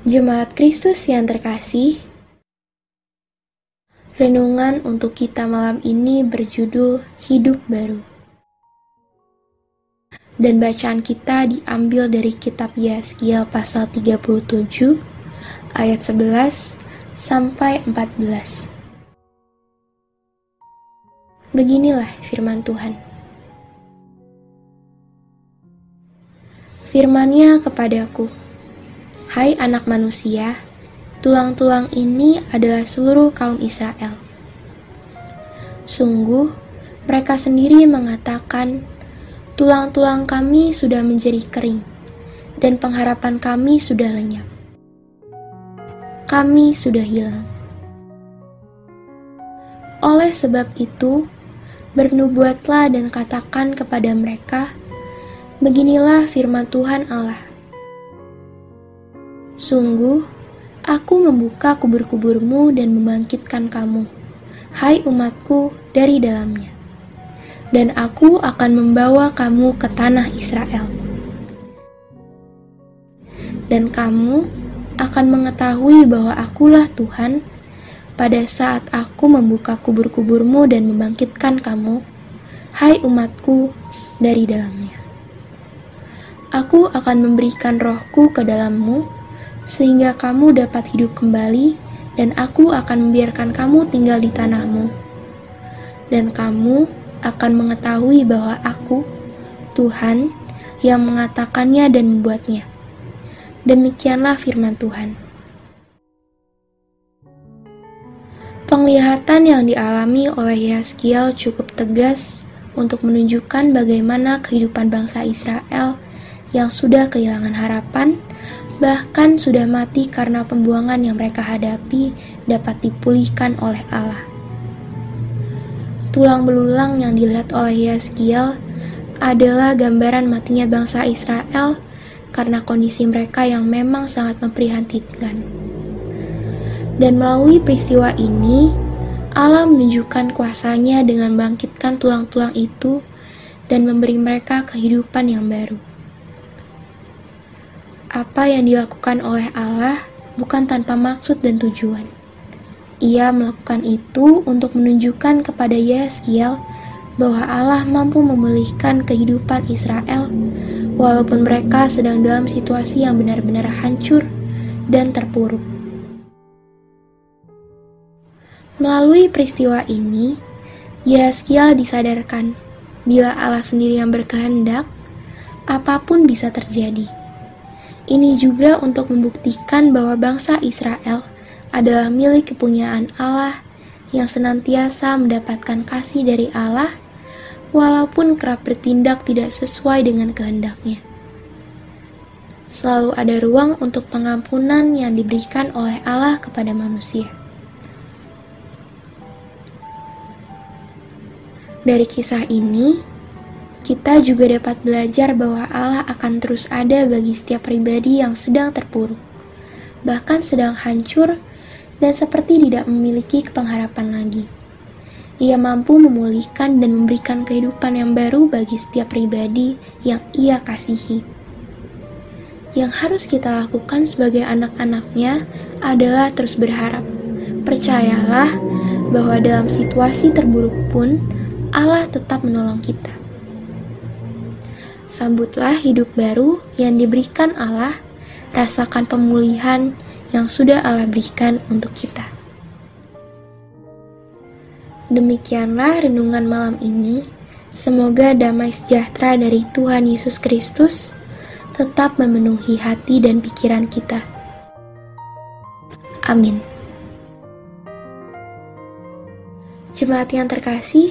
Jemaat Kristus yang terkasih, renungan untuk kita malam ini berjudul Hidup Baru. Dan bacaan kita diambil dari kitab Yeskiel pasal 37 ayat 11 sampai 14. Beginilah firman Tuhan. Firmannya kepadaku, Hai anak manusia, tulang-tulang ini adalah seluruh kaum Israel. Sungguh, mereka sendiri mengatakan, tulang-tulang kami sudah menjadi kering, dan pengharapan kami sudah lenyap. Kami sudah hilang. Oleh sebab itu, bernubuatlah dan katakan kepada mereka, Beginilah firman Tuhan Allah Sungguh, aku membuka kubur-kuburmu dan membangkitkan kamu, hai umatku, dari dalamnya. Dan aku akan membawa kamu ke tanah Israel. Dan kamu akan mengetahui bahwa akulah Tuhan pada saat aku membuka kubur-kuburmu dan membangkitkan kamu, hai umatku, dari dalamnya. Aku akan memberikan rohku ke dalammu, sehingga kamu dapat hidup kembali, dan aku akan membiarkan kamu tinggal di tanahmu. Dan kamu akan mengetahui bahwa aku, Tuhan, yang mengatakannya dan membuatnya. Demikianlah firman Tuhan. Penglihatan yang dialami oleh Yeskiel cukup tegas untuk menunjukkan bagaimana kehidupan bangsa Israel yang sudah kehilangan harapan bahkan sudah mati karena pembuangan yang mereka hadapi dapat dipulihkan oleh Allah. Tulang belulang yang dilihat oleh Yeskiel adalah gambaran matinya bangsa Israel karena kondisi mereka yang memang sangat memprihatinkan. Dan melalui peristiwa ini, Allah menunjukkan kuasanya dengan bangkitkan tulang-tulang itu dan memberi mereka kehidupan yang baru apa yang dilakukan oleh Allah bukan tanpa maksud dan tujuan. Ia melakukan itu untuk menunjukkan kepada Yeskiel bahwa Allah mampu memulihkan kehidupan Israel walaupun mereka sedang dalam situasi yang benar-benar hancur dan terpuruk. Melalui peristiwa ini, Yeskiel disadarkan bila Allah sendiri yang berkehendak, apa pun bisa terjadi. Ini juga untuk membuktikan bahwa bangsa Israel adalah milik kepunyaan Allah yang senantiasa mendapatkan kasih dari Allah, walaupun kerap bertindak tidak sesuai dengan kehendaknya. Selalu ada ruang untuk pengampunan yang diberikan oleh Allah kepada manusia. Dari kisah ini, kita juga dapat belajar bahwa Allah akan terus ada bagi setiap pribadi yang sedang terpuruk, bahkan sedang hancur dan seperti tidak memiliki pengharapan lagi. Ia mampu memulihkan dan memberikan kehidupan yang baru bagi setiap pribadi yang ia kasihi. Yang harus kita lakukan sebagai anak-anaknya adalah terus berharap. Percayalah bahwa dalam situasi terburuk pun Allah tetap menolong kita. Sambutlah hidup baru yang diberikan Allah, rasakan pemulihan yang sudah Allah berikan untuk kita. Demikianlah renungan malam ini. Semoga damai sejahtera dari Tuhan Yesus Kristus tetap memenuhi hati dan pikiran kita. Amin. Jemaat yang terkasih,